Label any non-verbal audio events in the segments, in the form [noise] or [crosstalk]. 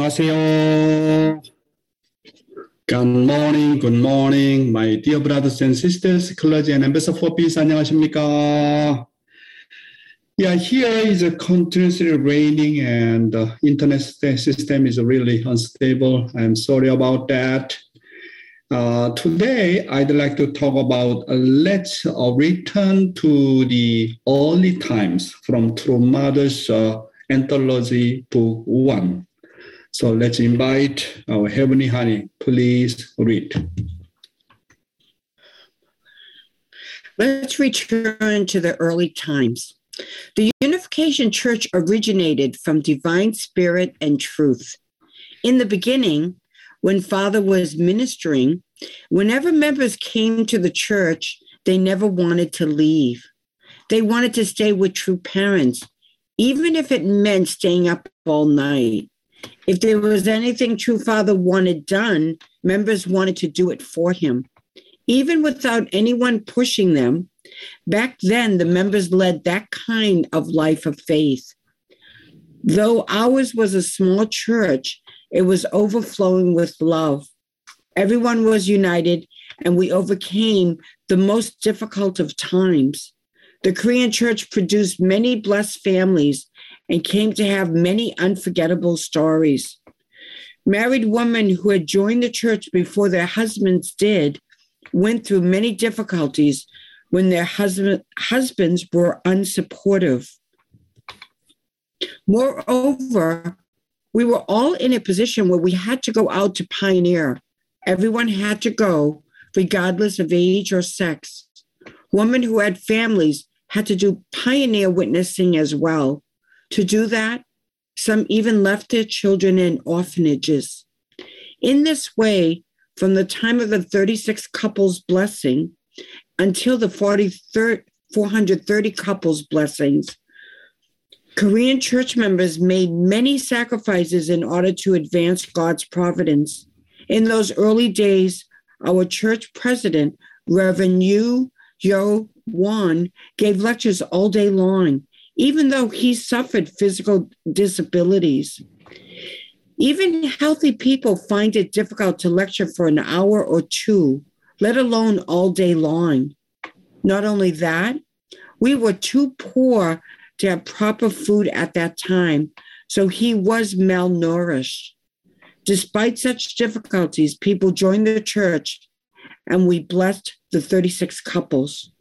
안녕하세요. Good morning, good morning, my dear brothers and sisters, clergy and ambassador for peace. 안녕하십니까? Yeah, here is a continuously raining and the internet system is really unstable. I'm sorry about that. Uh, today, I'd like to talk about uh, let's uh, return to the early times from True Mother's uh, Anthology Book 1. So let's invite our Heavenly Honey. Please read. Let's return to the early times. The Unification Church originated from divine spirit and truth. In the beginning, when Father was ministering, whenever members came to the church, they never wanted to leave. They wanted to stay with true parents, even if it meant staying up all night. If there was anything True Father wanted done, members wanted to do it for him. Even without anyone pushing them, back then the members led that kind of life of faith. Though ours was a small church, it was overflowing with love. Everyone was united, and we overcame the most difficult of times. The Korean church produced many blessed families and came to have many unforgettable stories. Married women who had joined the church before their husbands did went through many difficulties when their husband, husbands were unsupportive. Moreover, we were all in a position where we had to go out to pioneer. Everyone had to go, regardless of age or sex. Women who had families had to do pioneer witnessing as well. To do that, some even left their children in orphanages. In this way, from the time of the 36 couples blessing until the 430 couples blessings, Korean church members made many sacrifices in order to advance God's providence. In those early days, our church president, Reverend Yu Hyo Won, gave lectures all day long, even though he suffered physical disabilities. Even healthy people find it difficult to lecture for an hour or two, let alone all day long. Not only that, we were too poor to have proper food at that time, so he was malnourished. Despite such difficulties, people joined the church and we blessed the 36 couples.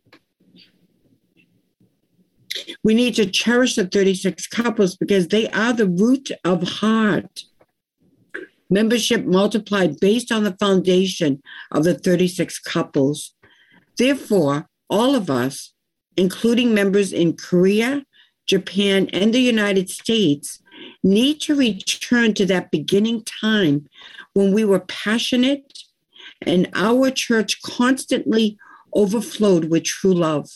We need to cherish the 36 couples because they are the root of heart. Membership multiplied based on the foundation of the 36 couples. Therefore, all of us, including members in Korea, Japan, and the United States, need to return to that beginning time when we were passionate and our church constantly overflowed with true love.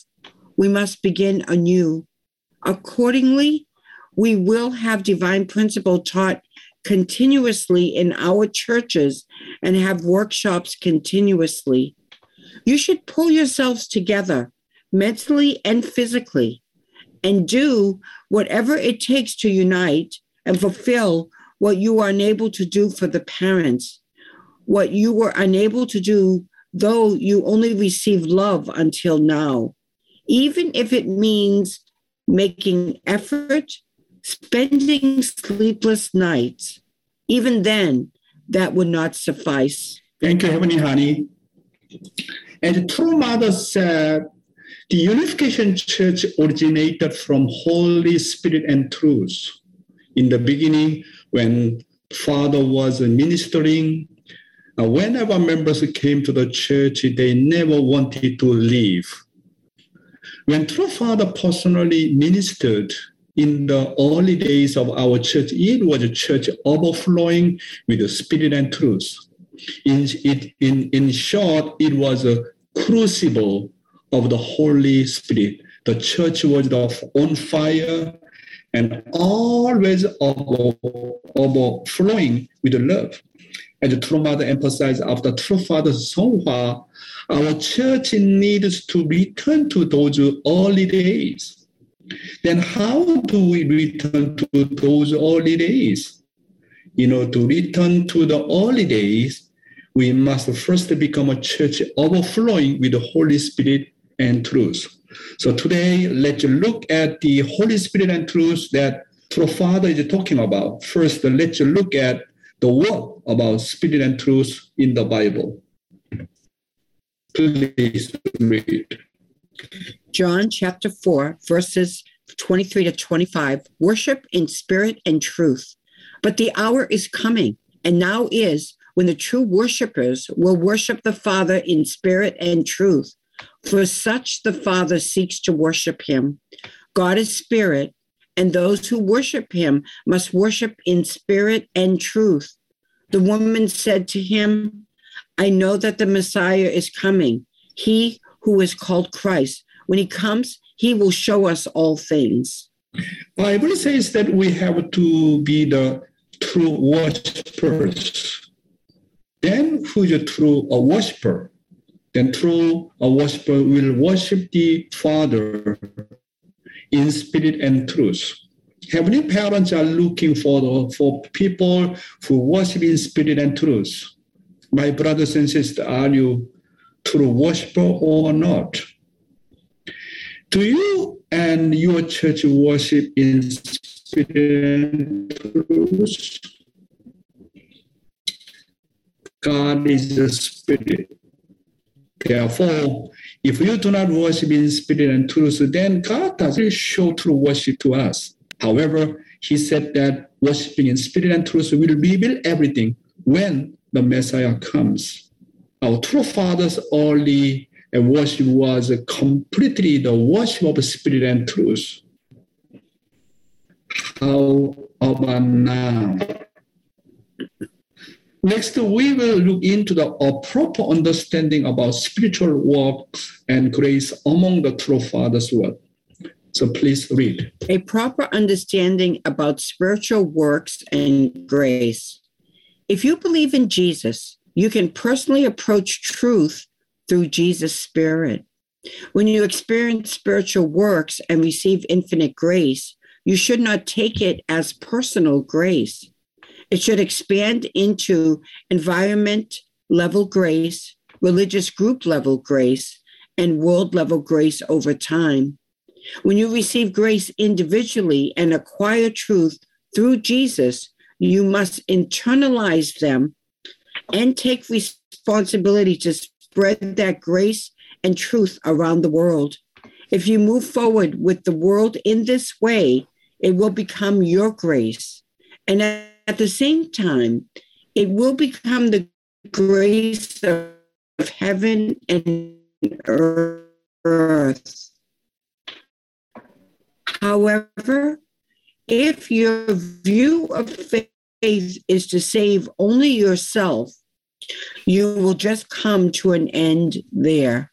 We must begin anew. Accordingly, we will have divine principle taught continuously in our churches and have workshops continuously. You should pull yourselves together mentally and physically and do whatever it takes to unite and fulfill what you are unable to do for the parents, what you were unable to do, though you only received love until now. Even if it means making effort, spending sleepless nights, even then, that would not suffice. Thank you, Heavenly Honey. As True Mother said, the Unification Church originated from Holy Spirit and truth. In the beginning, when Father was ministering, uh, whenever members came to the church, they never wanted to leave. When True Father personally ministered in the early days of our church, it was a church overflowing with the spirit and truth. In, it, in, in short, it was a crucible of the Holy Spirit. The church was on fire and always overflowing with love. As True Mother emphasized after True Father Seonghwa, our church needs to return to those early days. Then how do we return to those early days? You know, to return to the early days, we must first become a church overflowing with the Holy Spirit and truth. So today, let's look at the Holy Spirit and truth that the Father is talking about. First, let's look at the word about Spirit and truth in the Bible. Please read. John chapter 4, verses 23 to 25 worship in spirit and truth. But the hour is coming, and now is when the true worshipers will worship the Father in spirit and truth. For such the Father seeks to worship him. God is spirit, and those who worship him must worship in spirit and truth. The woman said to him, I know that the Messiah is coming, he who is called Christ. When he comes, he will show us all things. Bible says that we have to be the true worshipers. Then who is a true a worshiper? Then true a worshiper will worship the Father in spirit and truth. Heavenly parents are looking for, the, for people who worship in spirit and truth. My brothers and sisters, are you true worshiper or not? Do you and your church worship in spirit and truth? God is a spirit. Therefore, if you do not worship in spirit and truth, then God doesn't show true worship to us. However, he said that worshiping in spirit and truth will reveal everything when the Messiah comes. Our true fathers only worship was completely the worship of spirit and truth. How about now? Next, we will look into the proper understanding about spiritual works and grace among the true fathers' word. So please read. A proper understanding about spiritual works and grace. If you believe in Jesus, you can personally approach truth through Jesus' Spirit. When you experience spiritual works and receive infinite grace, you should not take it as personal grace. It should expand into environment level grace, religious group level grace, and world level grace over time. When you receive grace individually and acquire truth through Jesus, you must internalize them and take responsibility to spread that grace and truth around the world. If you move forward with the world in this way, it will become your grace. And at the same time, it will become the grace of heaven and earth. However, if your view of faith is to save only yourself, you will just come to an end there.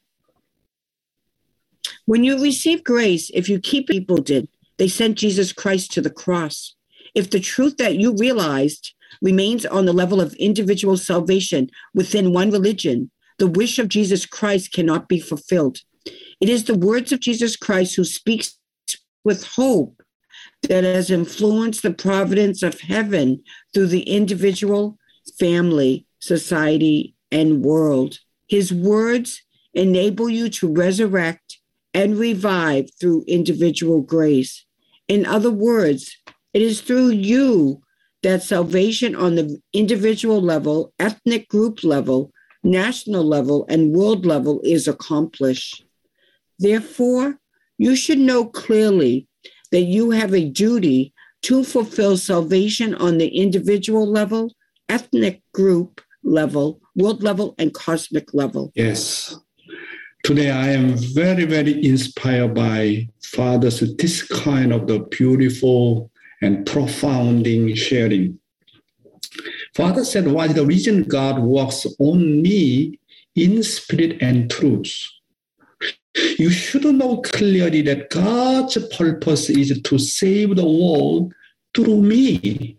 When you receive grace, if you keep people did, they sent Jesus Christ to the cross. If the truth that you realized remains on the level of individual salvation within one religion, the wish of Jesus Christ cannot be fulfilled. It is the words of Jesus Christ who speaks with hope that has influenced the providence of heaven through the individual, family, society, and world. His words enable you to resurrect and revive through individual grace. In other words, it is through you that salvation on the individual level, ethnic group level, national level, and world level is accomplished. Therefore, you should know clearly that you have a duty to fulfill salvation on the individual level, ethnic group, level, world level, and cosmic level. Yes. Today I am very, very inspired by Father's this kind of the beautiful and profounding sharing. Father said, Why the reason God works on me in spirit and truth? You should know clearly that God's purpose is to save the world through me.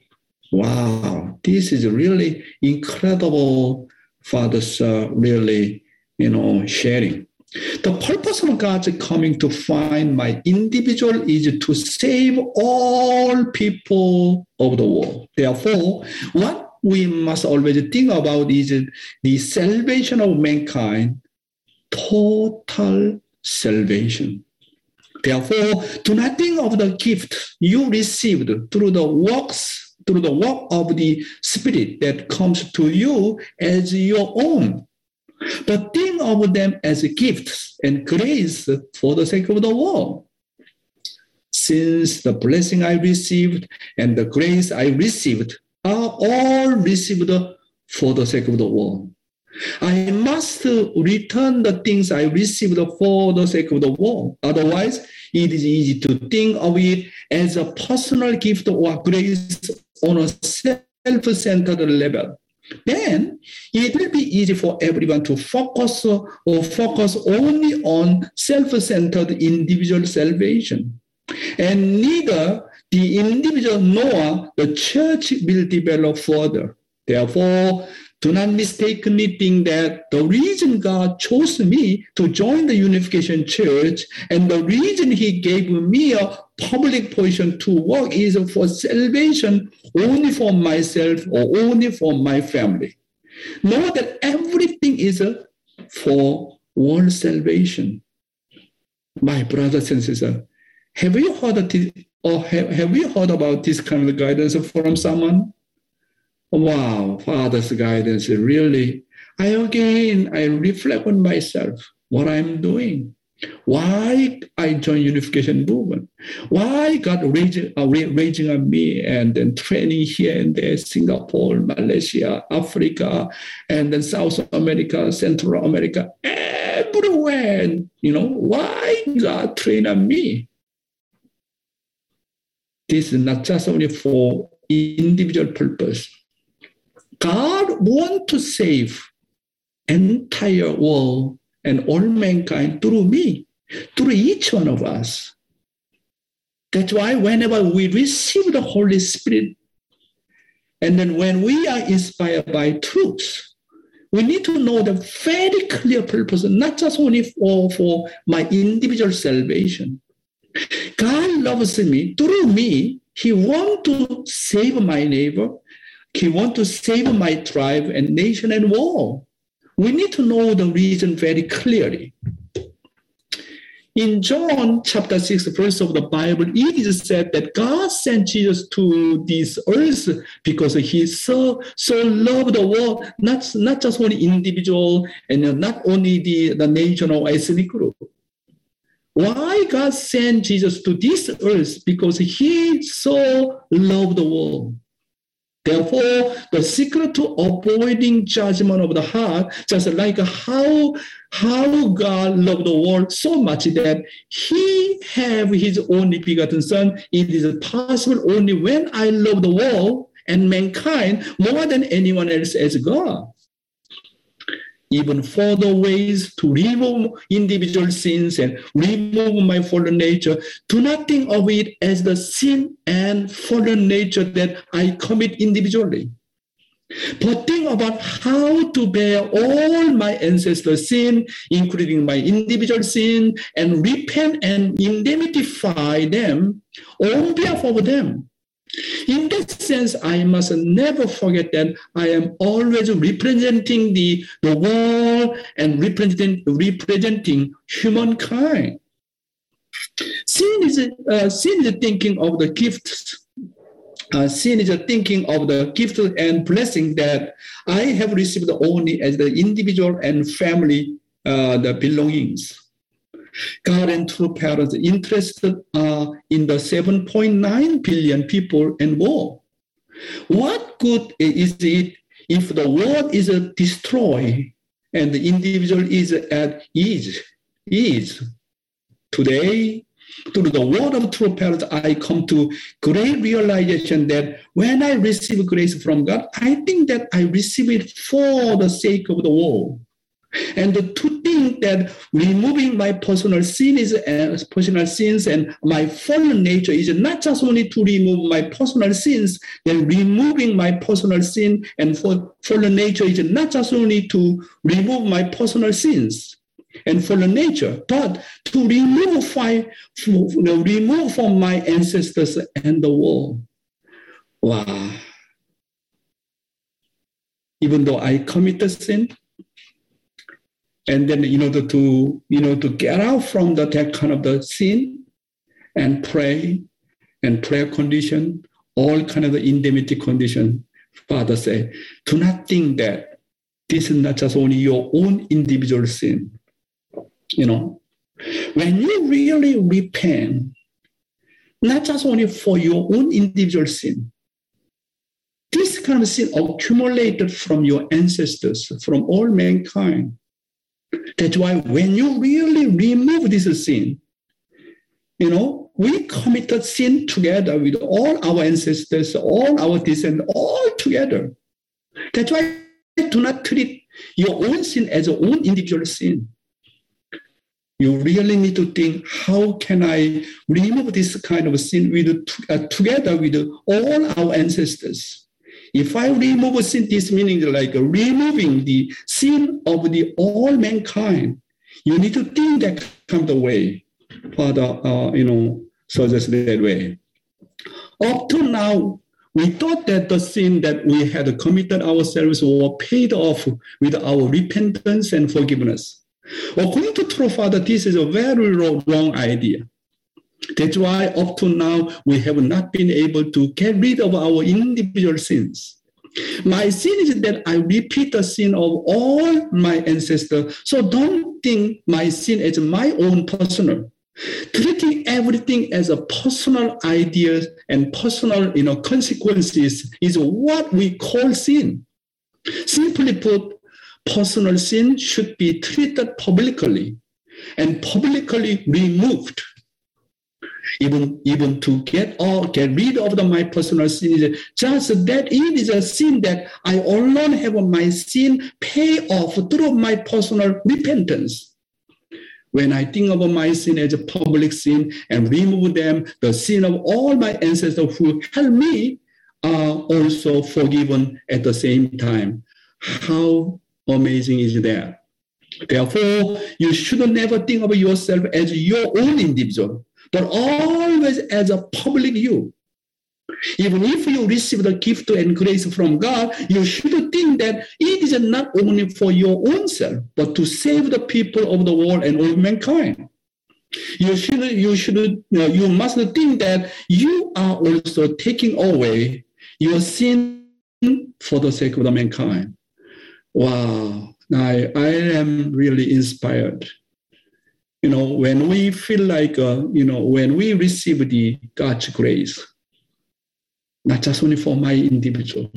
Wow, this is really incredible. Father's really, you know, sharing. The purpose of God's coming to find my individual is to save all people of the world. Therefore, what we must always think about is the salvation of mankind, total salvation. Therefore, do not think of the gift you received through the works, through the work of the Spirit that comes to you as your own. But think of them as gifts and grace for the sake of the world. Since the blessing I received and the grace I received are all received for the sake of the world. I must return the things I received for the sake of the world. Otherwise, it is easy to think of it as a personal gift or grace on a self-centered level. Then it will be easy for everyone to focus or focus only on self-centered individual salvation. And neither the individual nor the church will develop further. Therefore, do not mistakenly think that the reason God chose me to join the Unification Church and the reason He gave me a public position to work is for salvation only for myself or only for my family. Know that everything is uh, for world salvation. My brothers and sisters, have you heard this, or have, have you heard about this kind of guidance from someone? wow, Father's guidance really. I again, I reflect on myself, what I'm doing, why I joined Unification Movement, why God raising, uh, raising on me and then training here and there, Singapore, Malaysia, Africa, and then South America, Central America, everywhere. You know, why God trained on me? This is not just only for individual purpose, God want to save entire world and all mankind through me, through each one of us. That's why whenever we receive the Holy Spirit, and then when we are inspired by truth, we need to know the very clear purpose, not just only for, for my individual salvation. God loves me. Through me, He wants to save my neighbor. He wants to save my tribe and nation and world. We need to know the reason very clearly. In John chapter 6, verse of the Bible, it is said that God sent Jesus to this earth because he so so loved the world, not, not just only individual and not only the, the nation or ethnic group. Why God sent Jesus to this earth? Because he so loved the world. Therefore, the secret to avoiding judgment of the heart, just like how, how God loved the world so much that he have his only begotten son, it is possible only when I love the world and mankind more than anyone else as God even further ways to remove individual sins and remove my fallen nature. Do not think of it as the sin and fallen nature that I commit individually. But think about how to bear all my ancestors' sin, including my individual sin, and repent and indemnify them on behalf of them. In that sense, I must never forget that I am always representing the, the world and representing, representing humankind. Sin is, uh, sin is thinking of the gifts. Uh, sin is thinking of the gift and blessing that I have received only as the individual and family uh, the belongings. God and true parents interested uh, in the 7.9 billion people and more. What good is it if the world is destroyed and the individual is at ease? ease? Today, through the word of true parents, I come to great realization that when I receive grace from God, I think that I receive it for the sake of the world. And to think that removing my personal sins, uh, personal sins and my fallen nature is not just only to remove my personal sins, then removing my personal sin and fallen nature is not just only to remove my personal sins. and fallen nature, but to remove, fi- remove from my ancestors and the world. Wow. Even though I committed sin, and then in order to you know to get out from the, that kind of the sin and pray and prayer condition, all kind of the indemnity condition, Father say, do not think that this is not just only your own individual sin, you know, when you really repent, not just only for your own individual sin, this kind of sin accumulated from your ancestors, from all mankind. That's why when you really remove this sin, you know, we committed sin together with all our ancestors, all our descendants, all together. That's why do not treat your own sin as your own individual sin you really need to think how can i remove this kind of sin with uh, together with all our ancestors if i remove sin this meaning like removing the sin of the all mankind you need to think that kind of way. Father uh, you know suggest that way. Up to now we thought that the sin that we had committed ourselves were paid off with our repentance and forgiveness. According to True Father, this is a very wrong idea. That's why up to now we have not been able to get rid of our individual sins. My sin is that I repeat the sin of all my ancestors. So don't think my sin as my own personal. Treating everything as a personal idea and personal you know, consequences is what we call sin. Simply put, personal sin should be treated publicly and publicly removed. Even, even to get all get rid of the, my personal sin just that it is a sin that I alone have my sin pay off through my personal repentance. When I think of my sin as a public sin and remove them, the sin of all my ancestors who helped me are also forgiven at the same time. How amazing is that? Therefore, you should never think of yourself as your own individual, but always as a public you. Even if you receive the gift and grace from God, you should think that it is not only for your own self, but to save the people of the world and all mankind. You should, you should, you, you must think that you are also taking away your sin for the sake of the mankind. Wow, I, I am really inspired. You know, when we feel like, uh, you know, when we receive the God's grace, not just only for my individual,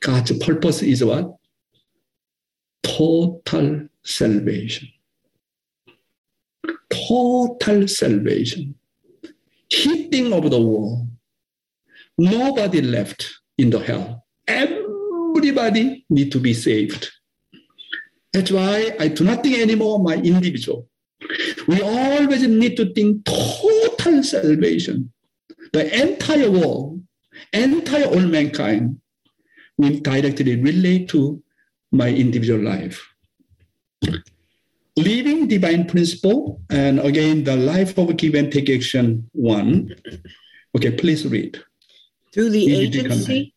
God's purpose is what? Total salvation. Total salvation. Hitting of the wall. Nobody left in the hell. Everybody need to be saved. That's why I do not think anymore my individual. We always need to think total salvation. The entire world, entire all mankind will directly relate to my individual life. Living divine principle, and again, the life of give and take action one. Okay, please read. Through the agency,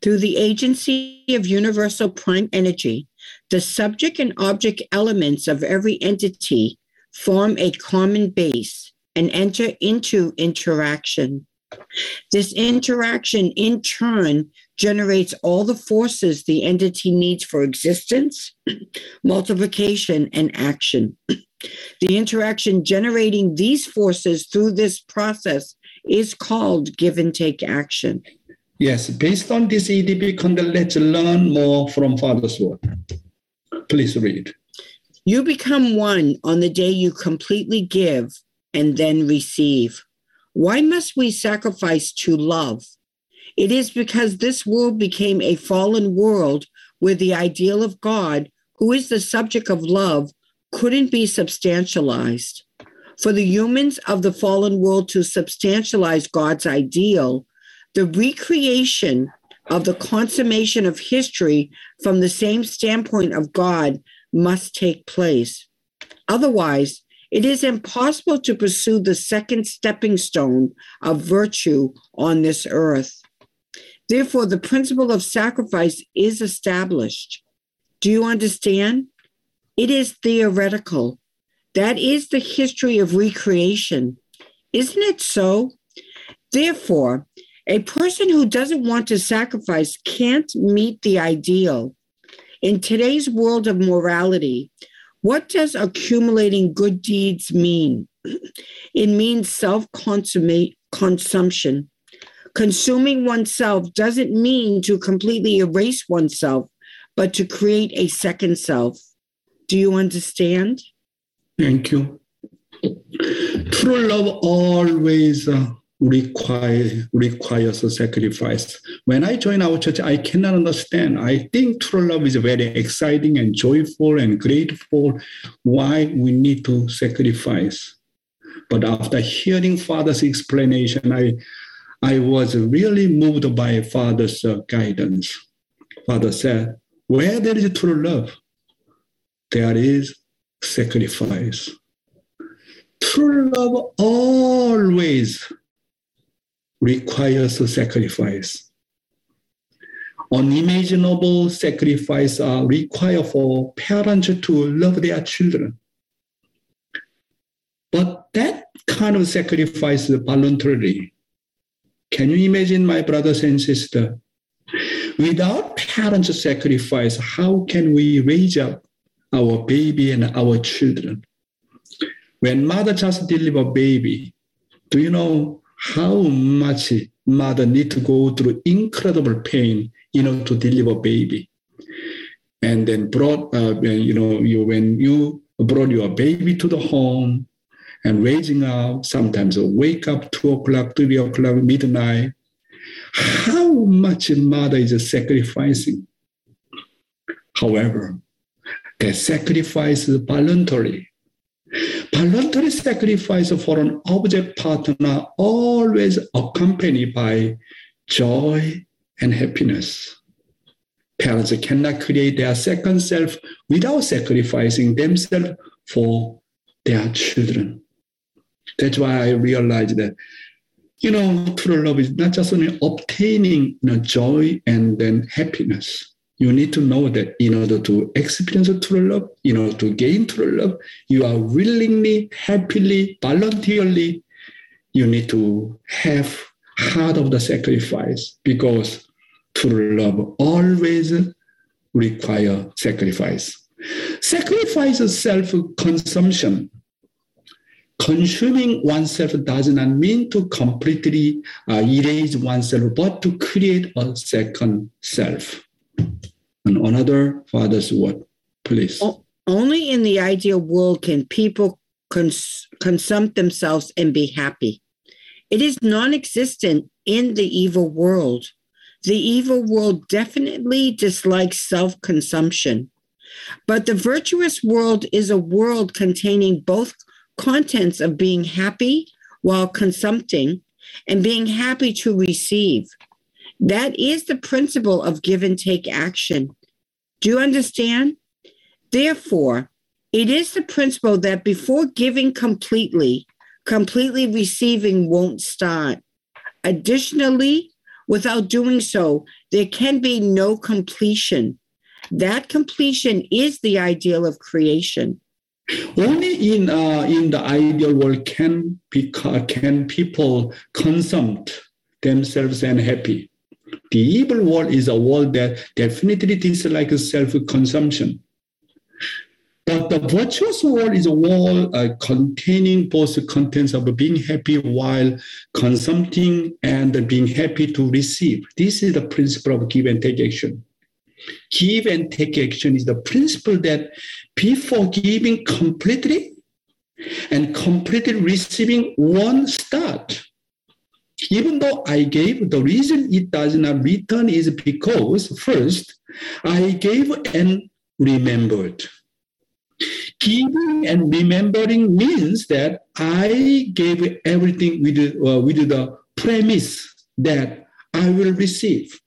through the agency of universal prime energy, the subject and object elements of every entity form a common base and enter into interaction. This interaction, in turn, generates all the forces the entity needs for existence, [clears throat] multiplication, and action. [clears throat] The interaction generating these forces through this process is called give and take action. Yes, based on this EDP content, let's learn more from Father's word. Please read. You become one on the day you completely give and then receive. Why must we sacrifice to love? It is because this world became a fallen world where the ideal of God, who is the subject of love, couldn't be substantialized. For the humans of the fallen world to substantialize God's ideal, the recreation of the consummation of history from the same standpoint of God must take place. Otherwise, it is impossible to pursue the second stepping stone of virtue on this earth. Therefore, the principle of sacrifice is established. Do you understand? It is theoretical. That is the history of recreation. Isn't it so? Therefore, a person who doesn't want to sacrifice can't meet the ideal. In today's world of morality, what does accumulating good deeds mean? It means self consumption. Consuming oneself doesn't mean to completely erase oneself, but to create a second self. Do you understand? Thank you. True love always uh, require, requires a sacrifice. When I join our church, I cannot understand. I think true love is very exciting and joyful and grateful. Why we need to sacrifice? But after hearing Father's explanation, I, I was really moved by Father's uh, guidance. Father said, "Where there is true love, there is sacrifice." True love always requires a sacrifice. Unimaginable sacrifice are required for parents to love their children. But that kind of sacrifice is voluntary. Can you imagine, my brothers and sisters? Without parents' sacrifice, how can we raise up our baby and our children? When mother just deliver baby, do you know how much mother need to go through incredible pain, you know, to deliver baby. And then brought, uh, you know, you when you brought your baby to the home and raising up, sometimes wake up two o'clock, three o'clock, midnight. How much mother is sacrificing? However, the sacrifice is voluntary Voluntary sacrifice for an object partner always accompanied by joy and happiness. Parents cannot create their second self without sacrificing themselves for their children. That's why I realized that, you know, true love is not just only obtaining you know, joy and then happiness you need to know that in order to experience true love, in order to gain true love, you are willingly, happily, voluntarily, you need to have heart of the sacrifice because true love always require sacrifice. Sacrifice is self-consumption. Consuming oneself does not mean to completely uh, erase oneself, but to create a second self and another father's word, please. Only in the ideal world can people cons- consume themselves and be happy. It is non existent in the evil world. The evil world definitely dislikes self consumption. But the virtuous world is a world containing both contents of being happy while consuming and being happy to receive. That is the principle of give and take action. Do you understand? Therefore, it is the principle that before giving completely, completely receiving won't start. Additionally, without doing so, there can be no completion. That completion is the ideal of creation. Only in uh, in the ideal world can can people consume themselves and happy. The evil world is a world that definitely dislikes self-consumption. But the virtuous world is a world uh, containing both the contents of being happy while consuming and being happy to receive. This is the principle of give and take action. Give and take action is the principle that before giving completely and completely receiving one start even though I gave, the reason it does not return is because first, I gave and remembered. Giving and remembering means that I gave everything with, uh, with the premise that I will receive.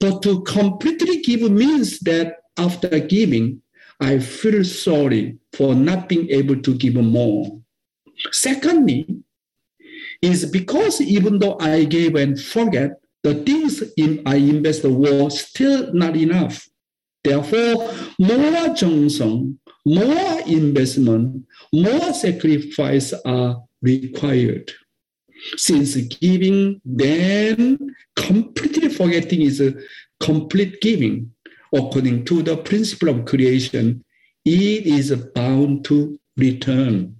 But to completely give means that after giving, I feel sorry for not being able to give more. Secondly, is because even though I gave and forget, the things in, I invest were still not enough. Therefore, more 정성, more investment, more sacrifice are required. Since giving, then completely forgetting is a complete giving. According to the principle of creation, it is bound to return.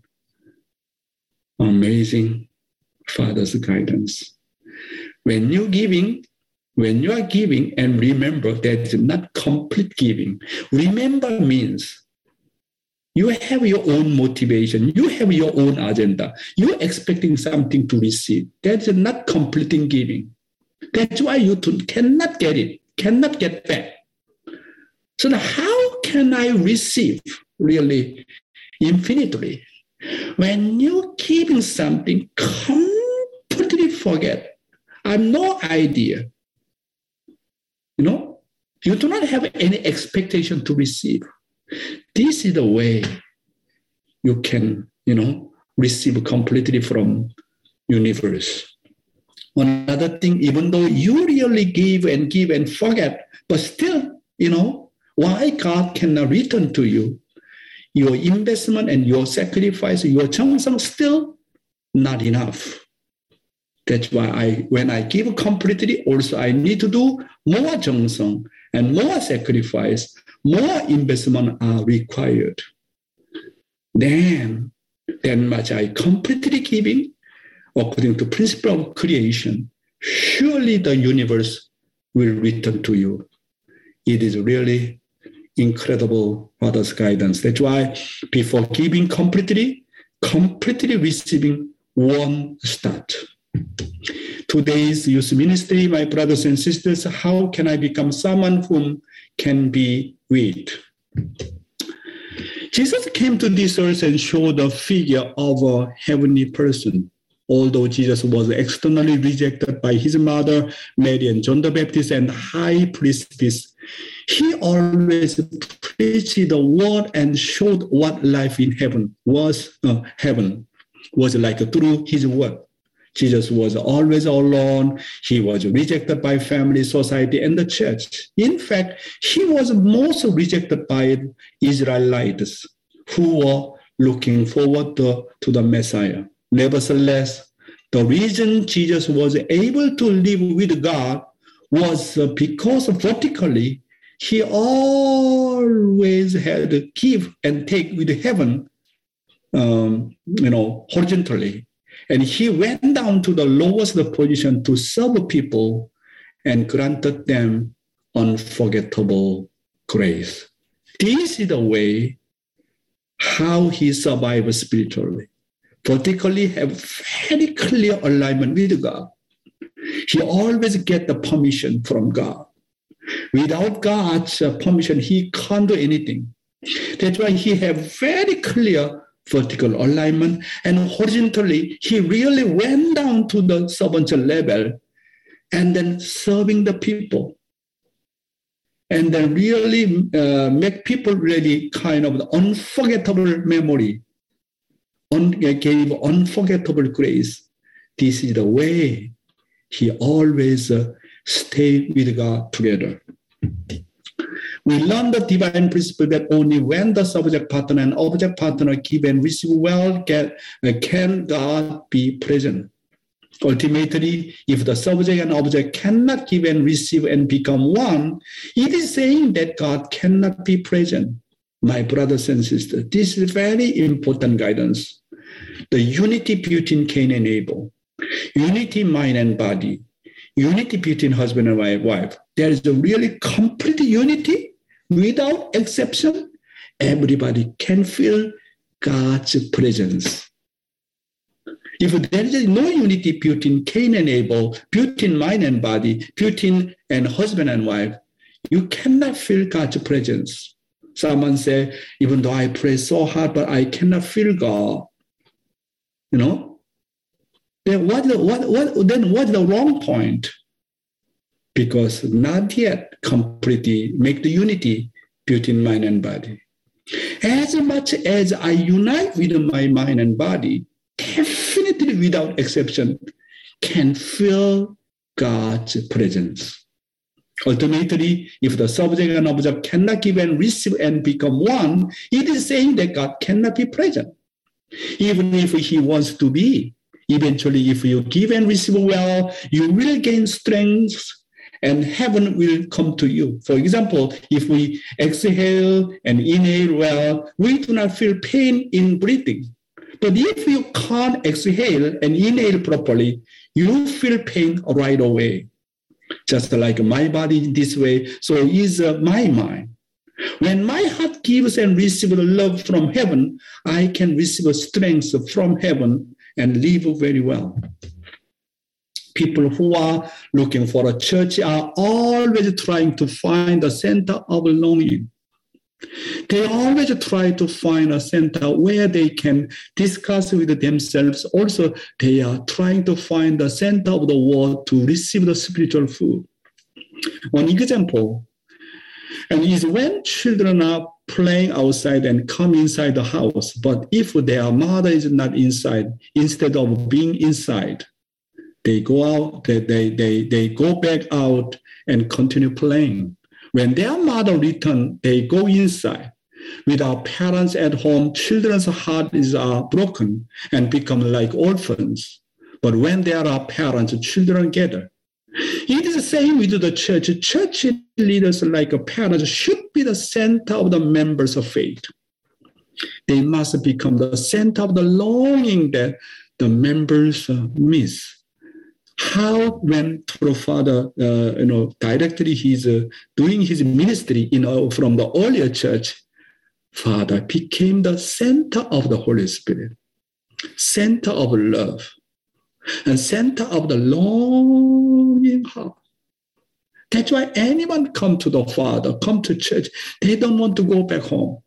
Amazing Father's guidance. When you're giving, when you are giving, and remember that it's not complete giving. Remember means you have your own motivation, you have your own agenda, you're expecting something to receive. That's not completing giving. That's why you cannot get it, cannot get back. So how can I receive really infinitely? When you're giving something, completely forget. I have no idea. You know, you do not have any expectation to receive. This is the way you can, you know, receive completely from universe. Another thing, even though you really give and give and forget, but still, you know, why God cannot return to you? Your investment and your sacrifice, your 정성 still not enough. That's why I, when I give completely, also I need to do more 정성 and more sacrifice, more investment are required. Then, then much I completely giving, according to principle of creation, surely the universe will return to you. It is really incredible Father's guidance. That's why before giving completely, completely receiving one start. Today's youth ministry, my brothers and sisters, how can I become someone whom can be with? Jesus came to this earth and showed the figure of a heavenly person. Although Jesus was externally rejected by his mother, Mary and John the Baptist and high priestess, he always preached the word and showed what life in heaven was. Uh, heaven was like through his word. Jesus was always alone. He was rejected by family, society, and the church. In fact, he was most rejected by Israelites who were looking forward to, to the Messiah. Nevertheless, the reason Jesus was able to live with God was because vertically, he always had to give and take with heaven, um, you know, horizontally. And he went down to the lowest position to serve people and granted them unforgettable grace. This is the way how he survived spiritually. Particularly have very clear alignment with God. He always get the permission from God. Without God's permission, he can't do anything. That's why he have very clear vertical alignment and horizontally he really went down to the servant level and then serving the people. And then really uh, make people really kind of unforgettable memory. Un- gave unforgettable grace. This is the way he always uh, stayed with god together we learn the divine principle that only when the subject partner and object partner give and receive well get, uh, can God be present. Ultimately, if the subject and object cannot give and receive and become one, it is saying that God cannot be present. My brothers and sisters, this is very important guidance. The unity between Cain and Abel, unity mind and body, unity between husband and wife. There is a really complete unity without exception, everybody can feel God's presence. If there is no unity between Cain and Abel, between mind and body, between and husband and wife, you cannot feel God's presence. Someone say, even though I pray so hard, but I cannot feel God. You know? Then what, what, what, then what's the wrong point? Because not yet completely make the unity between mind and body. As much as I unite with my mind and body, definitely without exception, can feel God's presence. Ultimately, if the subject and object cannot give and receive and become one, it is saying that God cannot be present. Even if He wants to be, eventually, if you give and receive well, you will gain strength and heaven will come to you. For example, if we exhale and inhale well, we do not feel pain in breathing. But if you can't exhale and inhale properly, you feel pain right away just like my body this way, so is uh, my mind. When my heart gives and receives love from heaven, I can receive strength from heaven and live very well. People who are looking for a church are always trying to find the center of longing. They always try to find a center where they can discuss with themselves. Also, they are trying to find the center of the world to receive the spiritual food. One example, and is when children are playing outside and come inside the house, but if their mother is not inside, instead of being inside, they go out, they, they, they, they go back out and continue playing. When their mother return, they go inside. Without parents at home, children's heart is uh, broken and become like orphans. But when there are parents, children gather. It is the same with the church. Church leaders, like parents, should be the center of the members of faith. They must become the center of the longing that the members miss how when Father, uh, you know, directly he's uh, doing his ministry, you know, from the earlier church, Father became the center of the Holy Spirit, center of love, and center of the longing heart. That's why anyone come to the Father, come to church, they don't want to go back home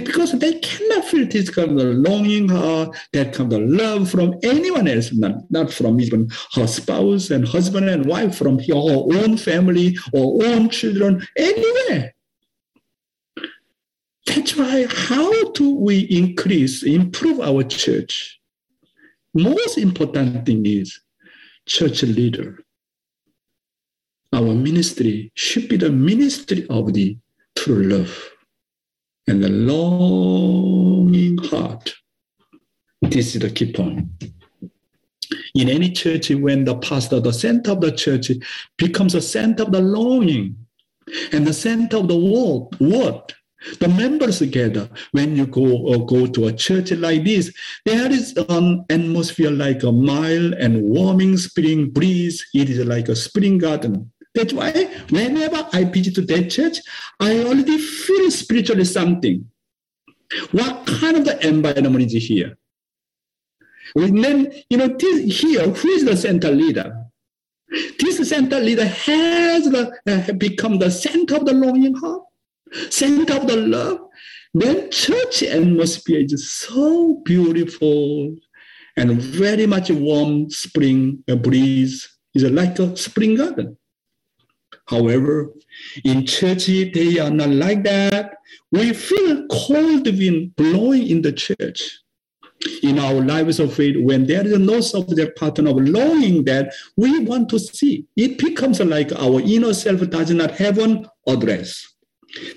because they cannot feel this kind of longing or that kind of love from anyone else, not, not from even her spouse and husband and wife, from her own family or own children, anywhere. That's why how do we increase, improve our church? Most important thing is church leader. Our ministry should be the ministry of the true love and the longing heart. This is the key point. In any church, when the pastor, the center of the church, becomes the center of the longing and the center of the word, word the members together. When you go or uh, go to a church like this, there is an atmosphere like a mild and warming spring breeze. It is like a spring garden. That's why whenever I visit that church, I already feel spiritually something. What kind of the environment is here? And then, you know, this here, who is the center leader? This center leader has the, uh, become the center of the longing heart, center of the love. Then church atmosphere is so beautiful and very much warm spring breeze. It's like a spring garden. However, in church, they are not like that. We feel cold wind blowing in the church. In our lives of faith, when there is no subject partner of longing that we want to see, it becomes like our inner self does not have an address.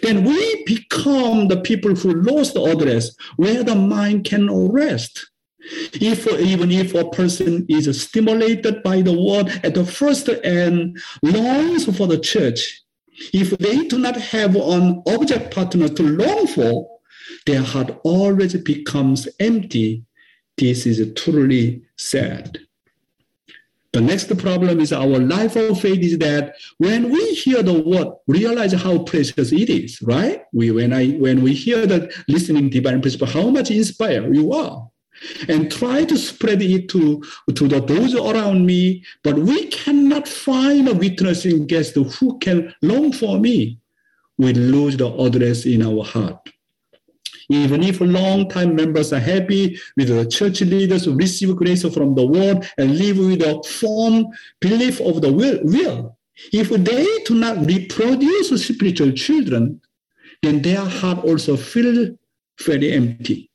Then we become the people who lost the address where the mind can rest. If even if a person is stimulated by the word at the first and longs for the church, if they do not have an object partner to long for, their heart always becomes empty. This is truly sad. The next problem is our life of faith is that when we hear the word, realize how precious it is, right? We when I when we hear that listening divine principle, how much inspired you are and try to spread it to, to the, those around me, but we cannot find a witnessing guest who can long for me. We lose the address in our heart. Even if long-time members are happy with the church leaders who receive grace from the word and live with a firm belief of the will, will, if they do not reproduce spiritual children, then their heart also feels very empty.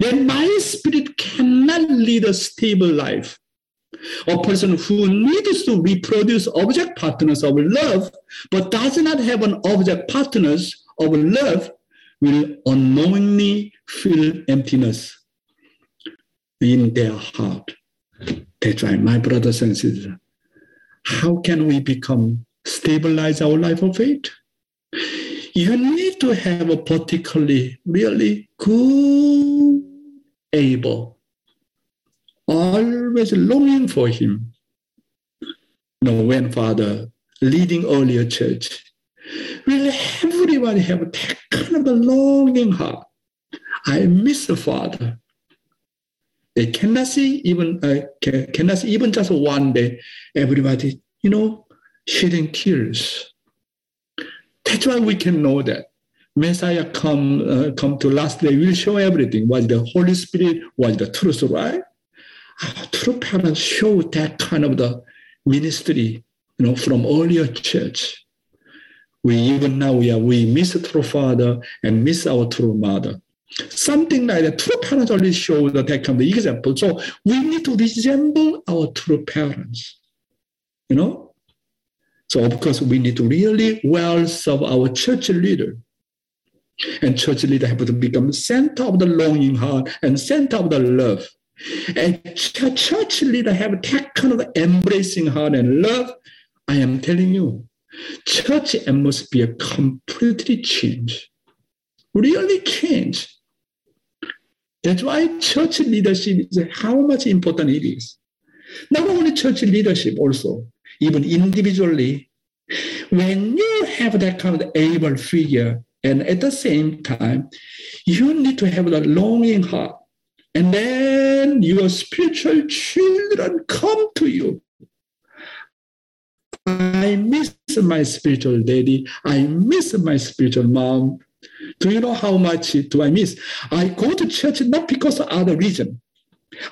Then my spirit cannot lead a stable life. A person who needs to reproduce object partners of love, but does not have an object partners of love, will unknowingly feel emptiness in their heart. That's why, my brothers and sisters, how can we become stabilize our life of faith? You need to have a particularly really good Abel, always longing for him. You know, when Father leading earlier church, will everybody have that kind of a longing heart? I miss the Father. They cannot see even uh, cannot see even just one day. Everybody, you know, shedding tears. That's why we can know that Messiah come uh, come to last day will show everything. Was the Holy Spirit? Was the truth right? Our true parents show that kind of the ministry, you know, from earlier church. We even now we are we miss true father and miss our true mother. Something like that. True parents already show that kind of example. So we need to resemble our true parents. You know? So of course we need to really well serve our church leader. And church leader have to become center of the longing heart and center of the love. And church leader have that kind of embracing heart and love. I am telling you, church must be a completely change, really change. That's why church leadership is how much important it is. Not only church leadership, also, even individually, when you have that kind of Abel figure, and at the same time, you need to have a longing heart. And then your spiritual children come to you. I miss my spiritual daddy. I miss my spiritual mom. Do you know how much do I miss? I go to church not because of other reason.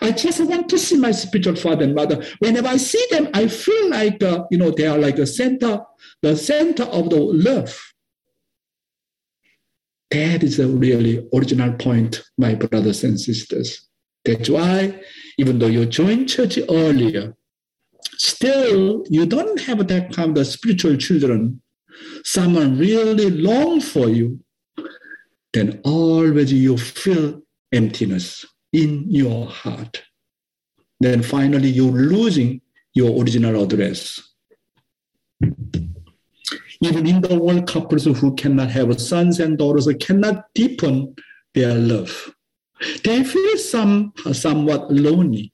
I just want to see my spiritual father and mother. Whenever I see them, I feel like uh, you know they are like the center, the center of the love. That is a really original point, my brothers and sisters. That's why, even though you joined church earlier, still you don't have that kind of spiritual children. Someone really long for you then always you feel emptiness in your heart. Then finally, you're losing your original address. Even in the world, couples who cannot have sons and daughters cannot deepen their love. They feel some, somewhat lonely.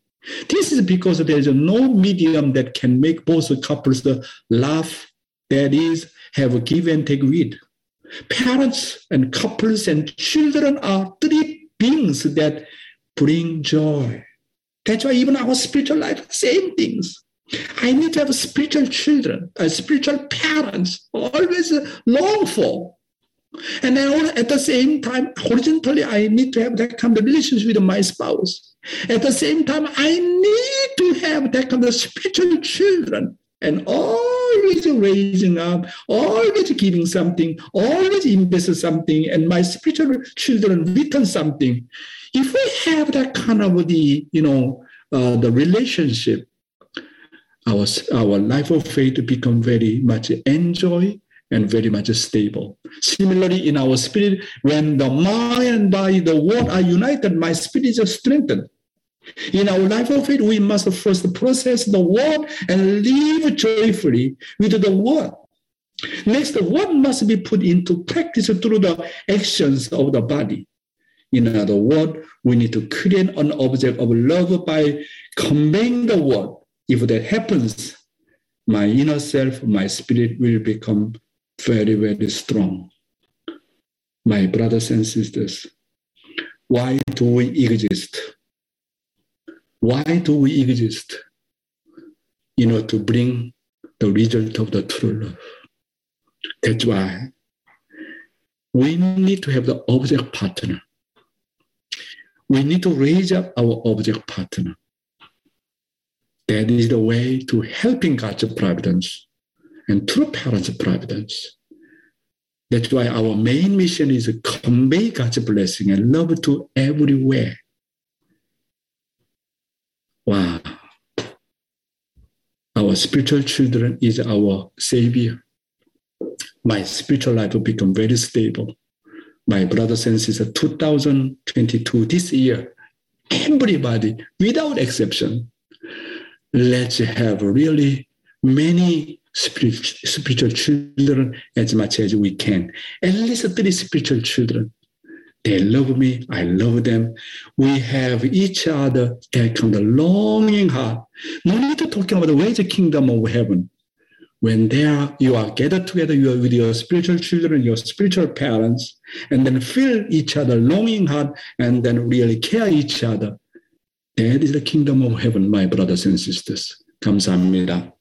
This is because there is no medium that can make both couples laugh, that is, have a give and take with. Parents and couples and children are three beings that bring joy. That's why even our spiritual life, same things. I need to have spiritual children, uh, spiritual parents, always long for. And then at the same time, horizontally, I need to have that kind of relationship with my spouse. At the same time, I need to have that kind of spiritual children and always raising up, always giving something, always invest something, and my spiritual children return something. If we have that kind of the, you know, uh, the relationship, our, our life of faith become very much enjoy and very much stable. Similarly, in our spirit, when the mind and body, the word are united, my spirit is strengthened. In our life of faith, we must first process the word and live joyfully with the word. Next, the word must be put into practice through the actions of the body. In other words, we need to create an object of love by conveying the word. If that happens, my inner self, my spirit will become very, very strong. My brothers and sisters, why do we exist? Why do we exist? You know, to bring the result of the true love. That's why we need to have the object partner. We need to raise up our object partner. That is the way to helping God's providence and true parents' providence. That's why our main mission is to convey God's blessing and love to everywhere. Wow. Our spiritual children is our savior. My spiritual life will become very stable. My brothers and sisters, 2022, this year, everybody, without exception, let's have really many spiritual children as much as we can. At least three spiritual children. They love me. I love them. We have each other. That kind of longing heart. No need to talk about where the kingdom of heaven. When there you are gathered together you are with your spiritual children, your spiritual parents, and then feel each other longing heart, and then really care each other. That is the kingdom of heaven, my brothers and sisters. 감사합니다.